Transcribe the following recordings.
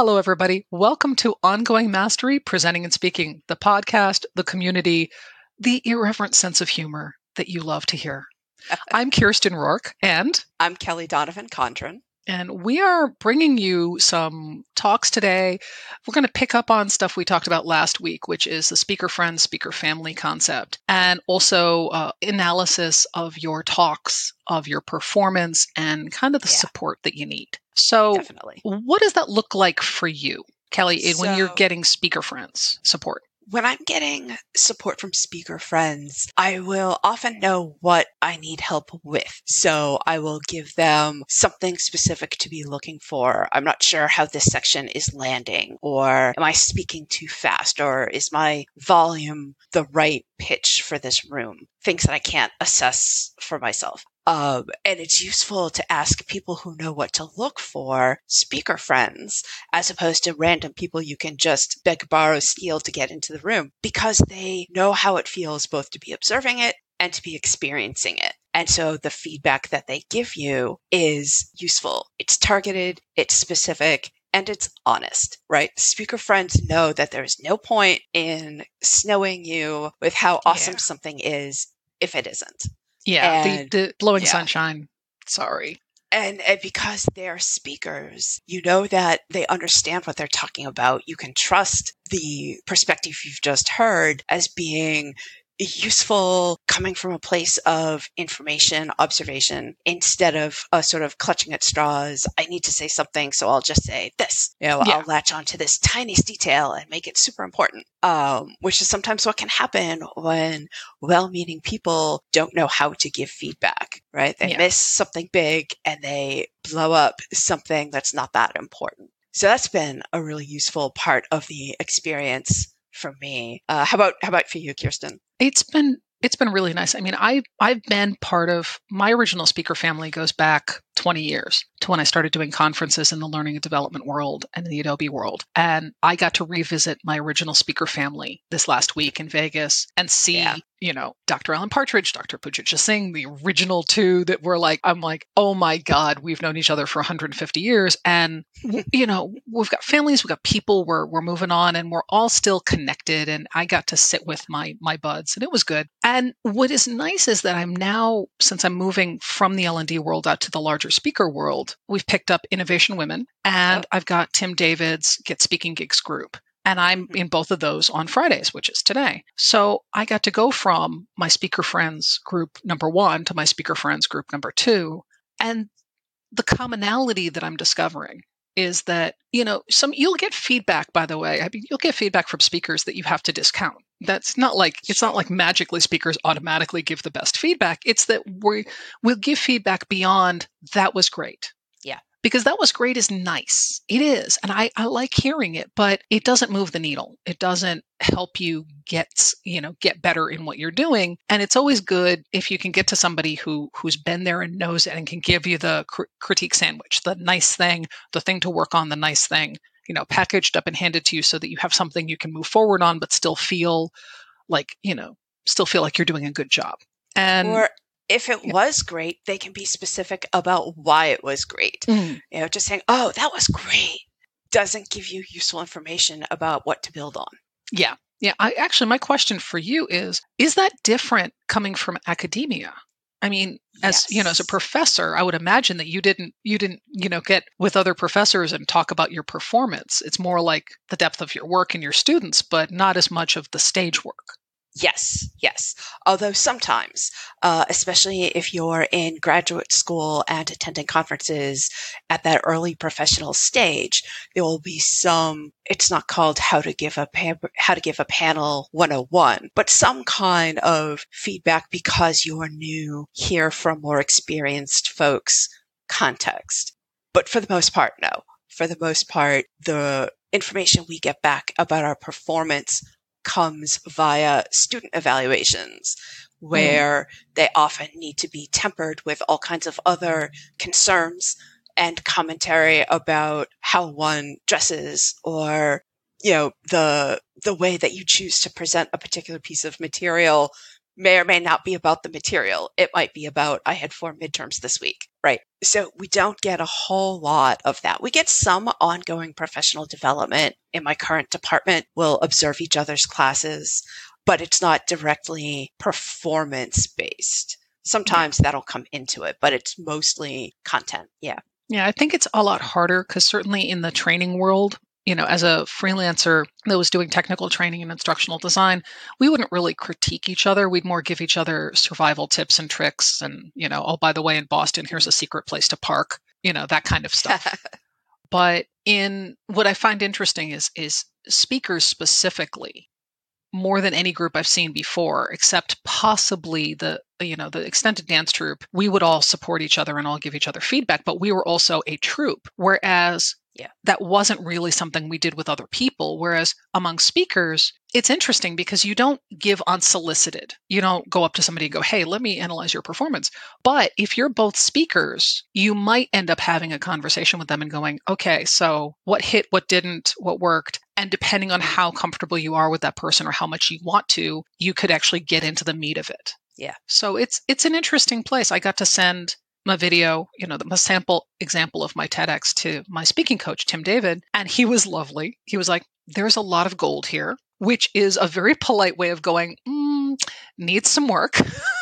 Hello, everybody. Welcome to Ongoing Mastery Presenting and Speaking, the podcast, the community, the irreverent sense of humor that you love to hear. I'm Kirsten Rourke, and I'm Kellie Donovan Condren. And we are bringing you some talks today. We're going to pick up on stuff we talked about last week, which is the speaker friend, speaker family concept, and also uh, analysis of your talks, of your performance, and kind of the yeah. support that you need. So, Definitely. what does that look like for you, Kellie, so, when you're getting speaker friends support? When I'm getting support from speaker friends, I will often know what I need help with. So I will give them something specific to be looking for. I'm not sure how this section is landing, or am I speaking too fast, or is my volume the right pitch for this room? Things that I can't assess for myself. Um, and it's useful to ask people who know what to look for, speaker friends, as opposed to random people you can just beg, borrow, steal to get into the room because they know how it feels both to be observing it and to be experiencing it. And so the feedback that they give you is useful. It's targeted, it's specific, and it's honest, right? Speaker friends know that there's no point in snowing you with how awesome yeah. something is if it isn't. Yeah, and, the, the, blowing yeah. sunshine. Sorry. And, and because they're speakers, you know that they understand what they're talking about. You can trust the perspective you've just heard as being useful coming from a place of information, observation, instead of a sort of clutching at straws. I need to say something, so I'll just say this. You know, yeah. I'll latch onto this tiniest detail and make it super important. Um, which is sometimes what can happen when well-meaning people don't know how to give feedback, right? They yeah. miss something big and they blow up something that's not that important. So that's been a really useful part of the experience for me. Uh, how about how about for you, Kirsten? It's been it's been really nice. I mean, I I've been part of my original speaker family goes back 20 years to when I started doing conferences in the learning and development world and in the Adobe world. And I got to revisit my original speaker family this last week in Vegas and see, yeah. you know, Dr. Allen Partridge, Dr. Pooja Jaisingh, the original two that were like, I'm like, oh my God, we've known each other for 150 years. And, you know, we've got families, we've got people, we're, we're moving on and we're all still connected. And I got to sit with my, my buds and it was good. And what is nice is that I'm now, since I'm moving from the L&D world out to the larger speaker world, we've picked up Innovation Women, and I've got Tim David's Get Speaking Gigs group. And I'm mm-hmm. in both of those on Fridays, which is today. So I got to go from my speaker friends group number one to my speaker friends group number two. And the commonality that I'm discovering is that you know some you'll get feedback by the way i mean you'll get feedback from speakers that you have to discount that's not like it's not like magically speakers automatically give the best feedback it's that we we'll give feedback beyond that was great because that was great is nice. It is. And I, I like hearing it, but it doesn't move the needle. It doesn't help you get, you know, get better in what you're doing. And it's always good if you can get to somebody who, who's been there and knows it and can give you the cr- critique sandwich, the nice thing, the thing to work on, the nice thing, you know, packaged up and handed to you so that you have something you can move forward on, but still feel like, you know, still feel like you're doing a good job. And or if it yeah. was great, they can be specific about why it was great. Mm. You know, just saying, "Oh, that was great," doesn't give you useful information about what to build on. Yeah. Yeah, I actually my question for you is is that different coming from academia? I mean, as yes. you know, as a professor, I would imagine that you didn't you didn't, you know, get with other professors and talk about your performance. It's more like the depth of your work and your students, but not as much of the stage work. Yes, yes. Although sometimes, uh, especially if you're in graduate school and attending conferences at that early professional stage, there will be some. It's not called how to give a pa- how to give a panel 101, but some kind of feedback because you're new. Hear from more experienced folks. Context, but for the most part, no. For the most part, the information we get back about our performance comes via student evaluations, where mm. they often need to be tempered with all kinds of other concerns and commentary about how one dresses or you know the the way that you choose to present a particular piece of material may or may not be about the material. It might be about, I had four midterms this week, right? So we don't get a whole lot of that. We get some ongoing professional development. In my current department, we'll observe each other's classes, but it's not directly performance based. Sometimes that'll come into it, but it's mostly content. Yeah. Yeah, I think it's a lot harder because certainly in the training world, you know, as a freelancer that was doing technical training and instructional design, we wouldn't really critique each other. We'd more give each other survival tips and tricks. And, you know, oh, by the way, in Boston, here's a secret place to park, you know, that kind of stuff. but in what I find interesting is, is speakers specifically more than any group I've seen before, except possibly the you know the extended dance troupe. We would all support each other and all give each other feedback, but we were also a troupe. Whereas yeah. that wasn't really something we did with other people. Whereas among speakers, it's interesting because you don't give unsolicited. You don't go up to somebody and go, hey, let me analyze your performance. But if you're both speakers, you might end up having a conversation with them and going, okay, so what hit, what didn't, what worked. And depending on how comfortable you are with that person or how much you want to, you could actually get into the meat of it. Yeah. So it's it's an interesting place. I got to send my video, you know, the sample example of my TEDx to my speaking coach, Tim David, and he was lovely. He was like, there's a lot of gold here, which is a very polite way of going, mm, needs some work.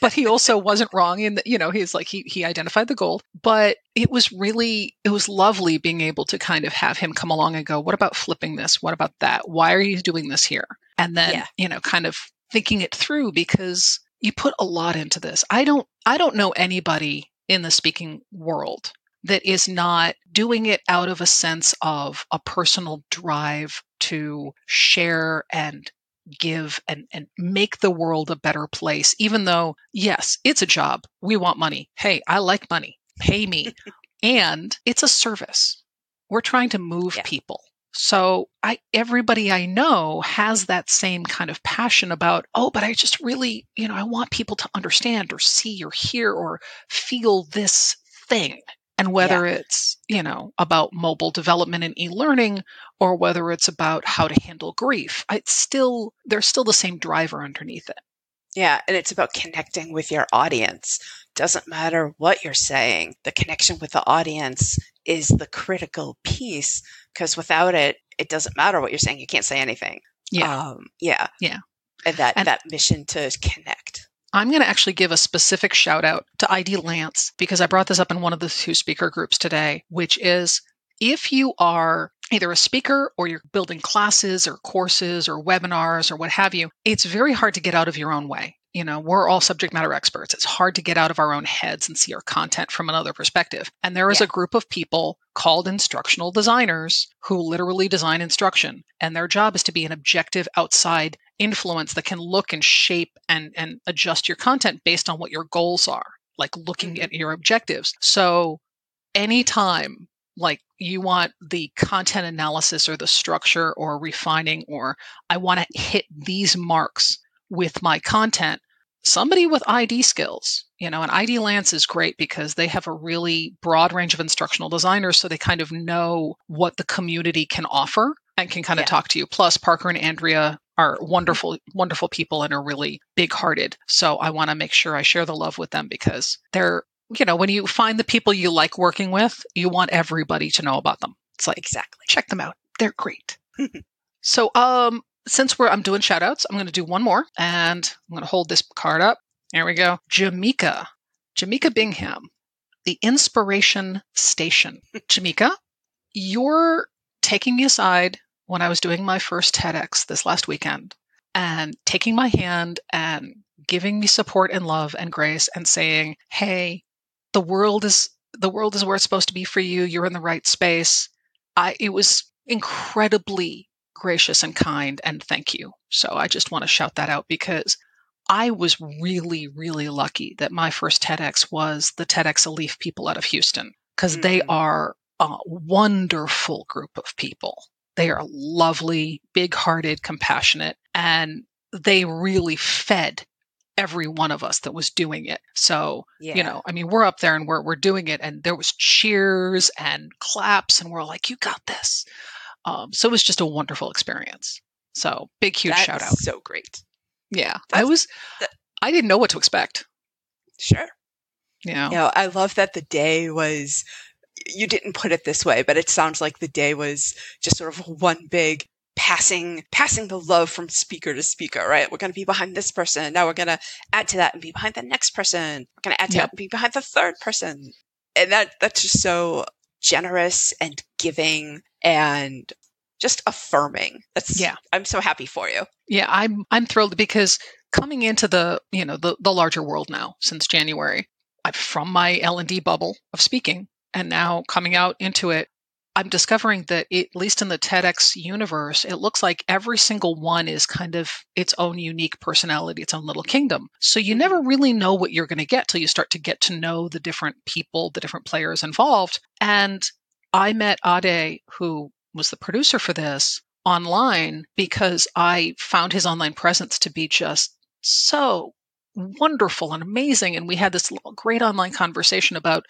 but he also wasn't wrong in that, you know, he's like, he, he identified the gold, but it was really, it was lovely being able to kind of have him come along and go, what about flipping this? What about that? Why are you doing this here? And then, yeah. you know, kind of thinking it through because you put a lot into this. I don't I don't know anybody in the speaking world that is not doing it out of a sense of a personal drive to share and give and, and make the world a better place, even though, yes, it's a job. We want money. Hey, I like money. Pay me. and it's a service. We're trying to move yeah. people. So I everybody I know has that same kind of passion about, oh, but I just really, you know, I want people to understand or see or hear or feel this thing. And whether yeah. it's, you know, about mobile development and e-learning or whether it's about how to handle grief, it's still there's still the same driver underneath it. Yeah, and it's about connecting with your audience. Doesn't matter what you're saying, the connection with the audience is the critical piece because without it, it doesn't matter what you're saying. You can't say anything. Yeah. Um, yeah. Yeah. And that, and that mission to connect. I'm going to actually give a specific shout out to IDLance because I brought this up in one of the two speaker groups today, which is if you are either a speaker or you're building classes or courses or webinars or what have you, it's very hard to get out of your own way. You know, we're all subject matter experts. It's hard to get out of our own heads and see our content from another perspective. And there is yeah. a group of people called instructional designers who literally design instruction. And their job is to be an objective outside influence that can look and shape and, and adjust your content based on what your goals are, like looking mm-hmm. at your objectives. So anytime like you want the content analysis or the structure or refining or I want to hit these marks with my content, somebody with ID skills, you know, and IDLance is great because they have a really broad range of instructional designers. So they kind of know what the community can offer and can kind of yeah. talk to you. Plus, Parker and Andrea are wonderful, wonderful people and are really big hearted. So I want to make sure I share the love with them because they're you know, when you find the people you like working with, you want everybody to know about them. It's like, exactly. Check them out. They're great. so, um, since we're I'm doing shout outs, I'm going to do one more and I'm going to hold this card up. There we go. Jameka. Jameka Bingham, the inspiration station. Jameka, you're taking me aside when I was doing my first TEDx this last weekend and taking my hand and giving me support and love and grace and saying, Hey, the world is the world is where it's supposed to be for you. You're in the right space. I it was incredibly gracious and kind and thank you. So I just want to shout that out because I was really, really lucky that my first TEDx was the TEDx Alief people out of Houston because mm-hmm. they are a wonderful group of people. They are lovely, big hearted, compassionate, and they really fed every one of us that was doing it. So, yeah. you know, I mean, we're up there and we're we're doing it and there was cheers and claps and we're like, you got this. Um, so it was just a wonderful experience. So big, huge that shout out. So great. Yeah. I was that- I didn't know what to expect. Sure. Yeah. You know, I love that the day was, you didn't put it this way, but it sounds like the day was just sort of one big passing, passing the love from speaker to speaker, right? We're going to be behind this person. Now we're going to add to that and be behind the next person. We're going to add to Yep. that and be behind the third person. And that, that's just so generous and giving and just affirming. That's, Yeah. I'm so happy for you. Yeah, I'm I'm thrilled because coming into the you know the the larger world now since January, I'm from my L and D bubble of speaking, and now coming out into it, I'm discovering that it, at least in the TEDx universe, it looks like every single one is kind of its own unique personality, its own little kingdom. So you mm-hmm. never really know what you're going to get till you start to get to know the different people, the different players involved. And I met Ade, who was the producer for this, online because I found his online presence to be just so wonderful and amazing. And we had this great online conversation about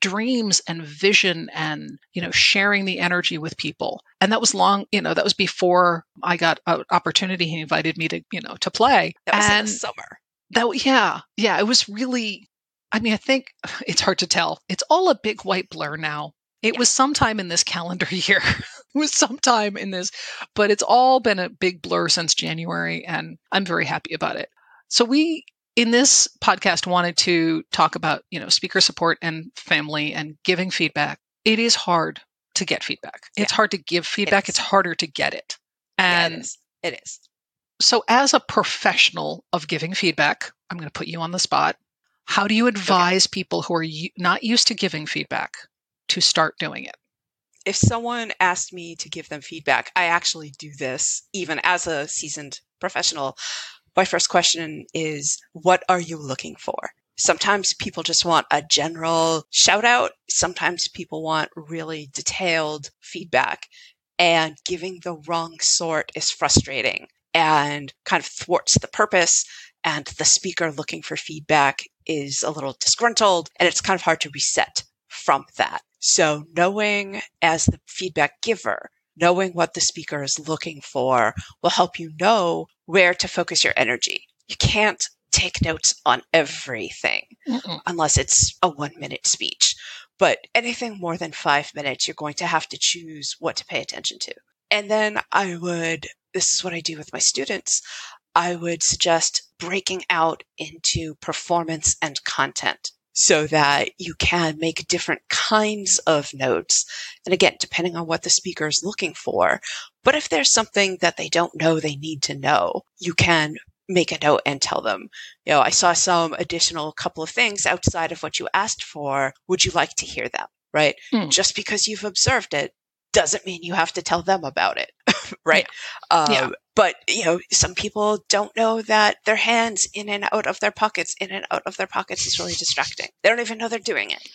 dreams and vision and, you know, sharing the energy with people. And that was long, you know, that was before I got an opportunity. He invited me to, you know, to play. That was in the summer. that, yeah, yeah, it was really, I mean, I think it's hard to tell. It's all a big white blur now. It Yeah. was sometime in this calendar year. it was sometime in this, but it's all been a big blur since January, and I'm very happy about it. So we in this podcast wanted to talk about, you know, speaker support and family and giving feedback. It is hard to get feedback. It's hard to give feedback. is. It's harder to get it. Yeah, And it is. It is. so, as a professional of giving feedback, I'm going to put you on the spot. How do you advise people who are not used to giving feedback to start doing it? if someone asked me to give them feedback, I actually do this even as a seasoned professional. My first question is, what are you looking for? Sometimes people just want a general shout out. Sometimes people want really detailed feedback and giving the wrong sort is frustrating and kind of thwarts the purpose. And the speaker looking for feedback is a little disgruntled and it's kind of hard to reset from that. So knowing as the feedback giver, knowing what the speaker is looking for will help you know where to focus your energy. You can't take notes on everything Mm-mm. unless it's a one minute speech. But anything more than five minutes, you're going to have to choose what to pay attention to. And then I would, this is what I do with my students, I would suggest breaking out into performance and content so that you can make different kinds of notes. And again, depending on what the speaker is looking for. But if there's something that they don't know they need to know, you can make a note and tell them, you know, I saw some additional couple of things outside of what you asked for. Would you like to hear them? Right? Hmm. Just because you've observed it doesn't mean you have to tell them about it. right? Um, Yeah. But, you know, some people don't know that their hands in and out of their pockets, in and out of their pockets is really distracting. They don't even know they're doing it.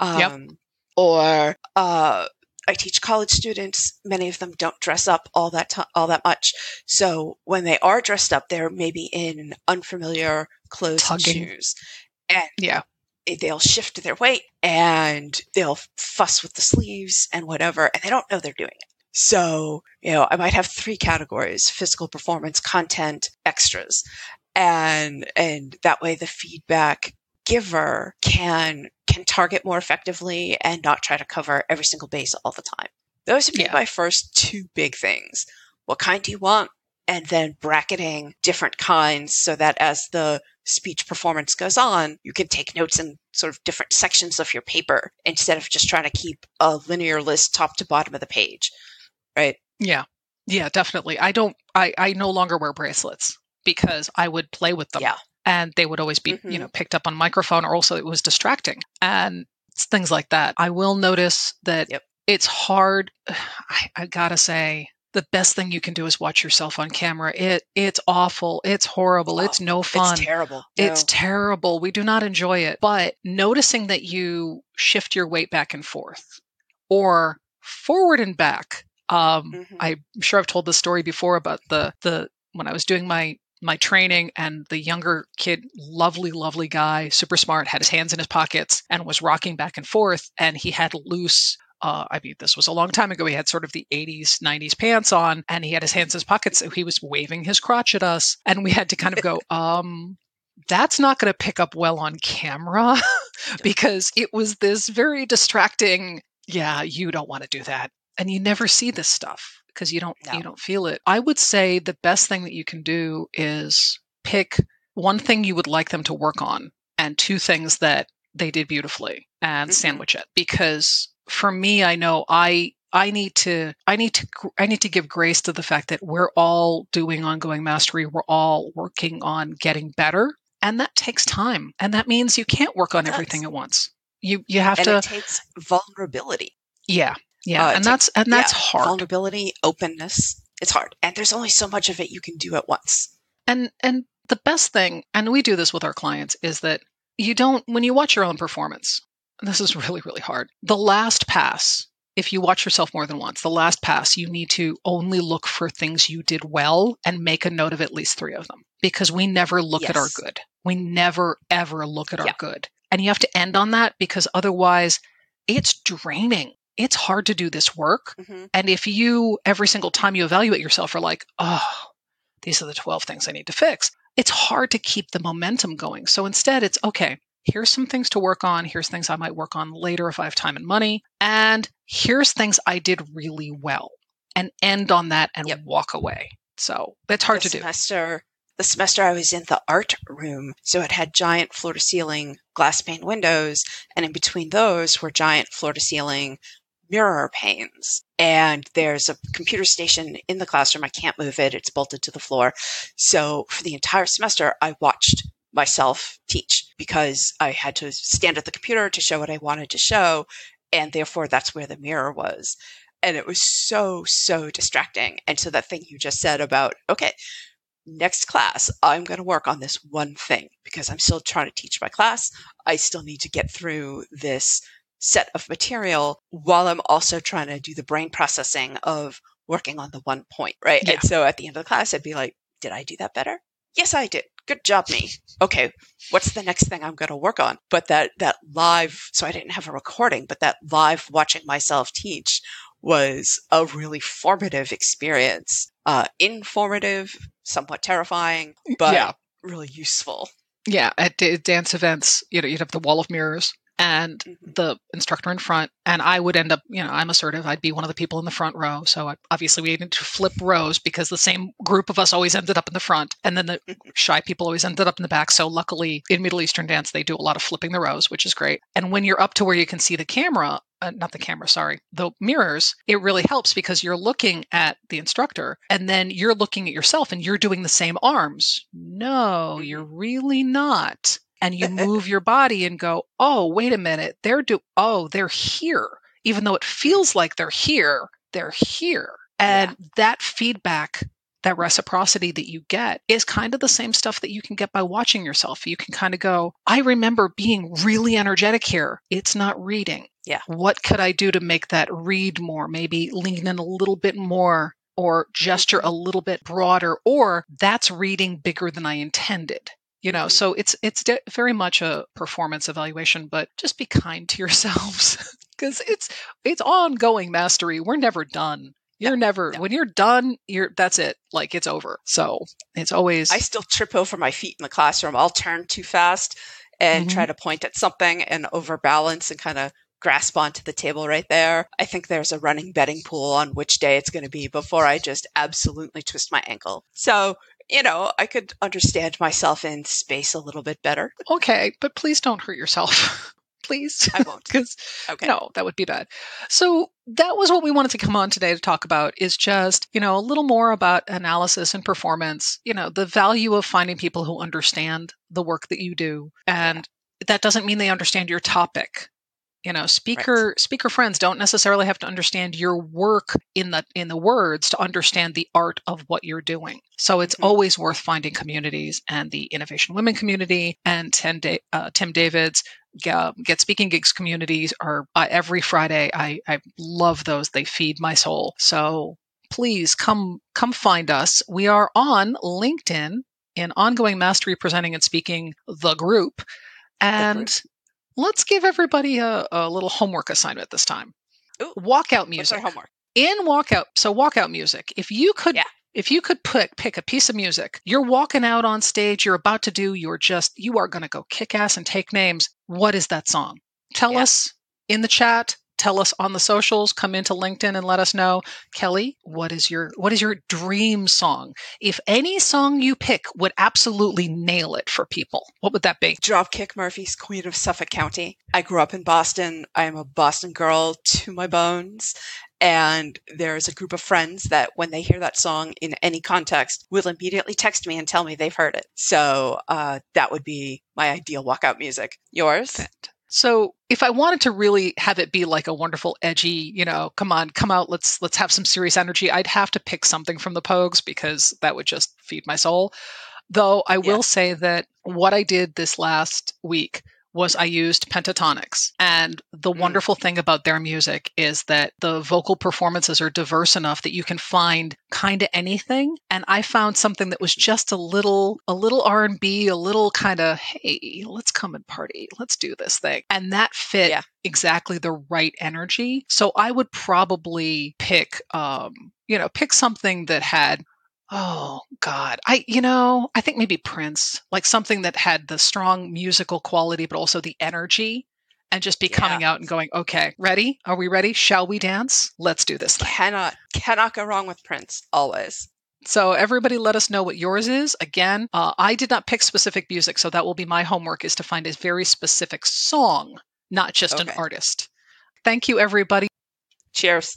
Um, Yep. Or, uh, I teach college students. Many of them don't dress up all that ti all that much. So when they are dressed up, they're maybe in unfamiliar clothes and shoes, and Yeah. they'll shift their weight and they'll fuss with the sleeves and whatever, and they don't know they're doing it. So, you know, I might have three categories: physical performance, content, extras, and and that way the feedback giver can can target more effectively and not try to cover every single base all the time. Those would be Yeah. my first two big things. What kind do you want? And then bracketing different kinds so that as the speech performance goes on, you can take notes in sort of different sections of your paper instead of just trying to keep a linear list top to bottom of the page. Right? Yeah. Yeah, definitely. I don't I I no longer wear bracelets because I would play with them Yeah. and they would always be, you Mhm. know, picked up on microphone or also it was distracting and things like that. I will notice that Yep. it's hard I, I got to say the best thing you can do is watch yourself on camera. It it's awful. It's horrible. It's no fun. It's terrible. It's terrible. We do not enjoy it. But noticing that you shift your weight back and forth or forward and back. Um, Mhm. I'm sure I've told this story before about the the when I was doing my my training and the younger kid, lovely, lovely guy, super smart, had his hands in his pockets and was rocking back and forth. And he had loose uh, I mean, this was a long time ago. He had sort of the 80s, 90s pants on, and he had his hands in his pockets. So he was waving his crotch at us. And we had to kind of go, um, that's not going to pick up well on camera because it was this very distracting, yeah, you don't want to do that. And you never see this stuff because you don't No. you don't feel it. I would say the best thing that you can do is pick one thing you would like them to work on and two things that they did beautifully and Mhm. sandwich it because for me I know I I need to I need to I need to give grace to the fact that we're all doing ongoing mastery we're all working on getting better and that takes time and that means you can't work on everything at once you you have and to it takes vulnerability. yeah yeah Uh, and takes- that's and that's yeah, hard Vulnerability, openness. It's hard. And there's only so much of it you can do at once. And and the best thing, and we do this with our clients, is that you don't when you watch your own performance. and This is really really hard. The last pass, if you watch yourself more than once, the last pass, you need to only look for things you did well and make a note of at least three of them because we never look at our Yes. good. We never ever look at our good, and you have to end on that because otherwise, it's draining. It's hard to do this work. hmm And if you, every single time you evaluate yourself, are like, oh, these are the 12 things I need to fix, it's hard to keep the momentum going. So instead, it's okay, here's some things to work on. Here's things I might work on later if I have time and money. And here's things I did really well. And end on that and Yep. walk away. So that's hard the to do. semester, The semester I was in the art room, so it had giant floor to ceiling glass pane windows, and in between those were giant floor to ceiling mirror panes. And there's a computer station in the classroom. I can't move it, it's bolted to the floor. So for the entire semester, I watched myself teach because I had to stand at the computer to show what I wanted to show. And therefore, that's where the mirror was. And it was so, so distracting. And so, that thing you just said about, okay, next class, I'm going to work on this one thing because I'm still trying to teach my class. I still need to get through this set of material while I'm also trying to do the brain processing of working on the one point, right? Yeah. And so at the end of the class, I'd be like, did I do that better? Yes, I did. Good job, me. Okay, what's the next thing I'm going to work on? But that that live, so I didn't have a recording, but that live watching myself teach was a really formative experience. Uh, informative, somewhat terrifying, but yeah. really useful. Yeah. At d- dance events, you know, you'd have the wall of mirrors and Mhm. the instructor in front and i would end up you know i'm assertive. I'd be one of the people in the front row. So I, obviously we needed to flip rows because the same group of us always ended up in the front and then the shy people always ended up in the back. So luckily in middle eastern dance they do a lot of flipping the rows which is great. And when you're up to where you can see the camera uh, not the camera sorry the mirrors it really helps because you're looking at the instructor and then you're looking at yourself and you're doing the same arms. No you're really not and you move your body and go, oh, wait a minute, they're do oh, they're here. Even though it feels like they're here, they're here. And that feedback, that reciprocity that you get is kind of the same stuff that you can get by watching yourself. You can kind of go, I remember being really energetic here. It's not reading. Yeah. What could I do to make that read more? Maybe lean in a little bit more or gesture mm-hmm. a little bit broader or that's reading bigger than I intended you know so it's it's de- very much a performance evaluation but just be kind to yourselves because it's it's ongoing mastery we're never done you're never no. when you're done you're that's it like it's over so it's always I still trip over my feet in the classroom. I'll turn too fast and Mhm. try to point at something and overbalance and kind of grasp onto the table right there. I think there's a running betting pool on which day it's going to be before I just absolutely twist my ankle. So, you know, I could understand myself in space a little bit better. okay but please don't hurt yourself please I won't. because Okay. No, that would be bad. So that was what we wanted to come on today to talk about is just, you know, a little more about analysis and performance, you know, the value of finding people who understand the work that you do. And that doesn't mean they understand your topic. You know, speaker speaker friends don't necessarily have to understand your work in the in the words to understand the art of what you're doing. So it's Mhm. always worth finding communities and the Innovation Women community and Tim, da- uh, Tim David's uh, get speaking gigs communities are uh, every friday I, I love those. They feed my soul. So please come come find us. We are on linkedin in ongoing mastery presenting and speaking the group. And let's give everybody a, a little homework assignment this time. Ooh, walkout music our homework? in walkout so walkout music. If you could Yeah. if you could put pick a piece of music you're walking out on stage you're about to do you're just you are going to go kick ass and take names. What is that song? Tell Yeah. us in the chat tell us on the socials come into linkedin and let us know Kellie what is your what is your dream song if any song you pick would absolutely nail it for people what would that be Dropkick Murphys Queen of Suffolk County. I grew up in Boston. I am a Boston girl to my bones. And there's a group of friends that, when they hear that song in any context, will immediately text me and tell me they've heard it. So uh, that would be my ideal walkout music. Yours? So if I wanted to really have it be like a wonderful edgy, you know, come on, come out, let's let's have some serious energy, I'd have to pick something from the Pogues because that would just feed my soul. Though I will say that what I did this last week was I used Pentatonix. And the Mm. wonderful thing about their music is that the vocal performances are diverse enough that you can find kind of anything. And I found something that was just a little a little R&B, a little kind of hey, let's come and party. Let's do this thing. And that fit Yeah. exactly the right energy. So I would probably pick um, you know, pick something that had Oh God. I you know, I think maybe Prince, like something that had the strong musical quality but also the energy and just be Yeah. coming out and going, "Okay, ready? Are we ready? Shall we dance? Let's do this thing." Cannot, cannot go wrong with Prince, always. So everybody let us know what yours is. Again, uh, I did not pick specific music, so that will be my homework is to find a very specific song, not just an artist. Thank you everybody. Cheers.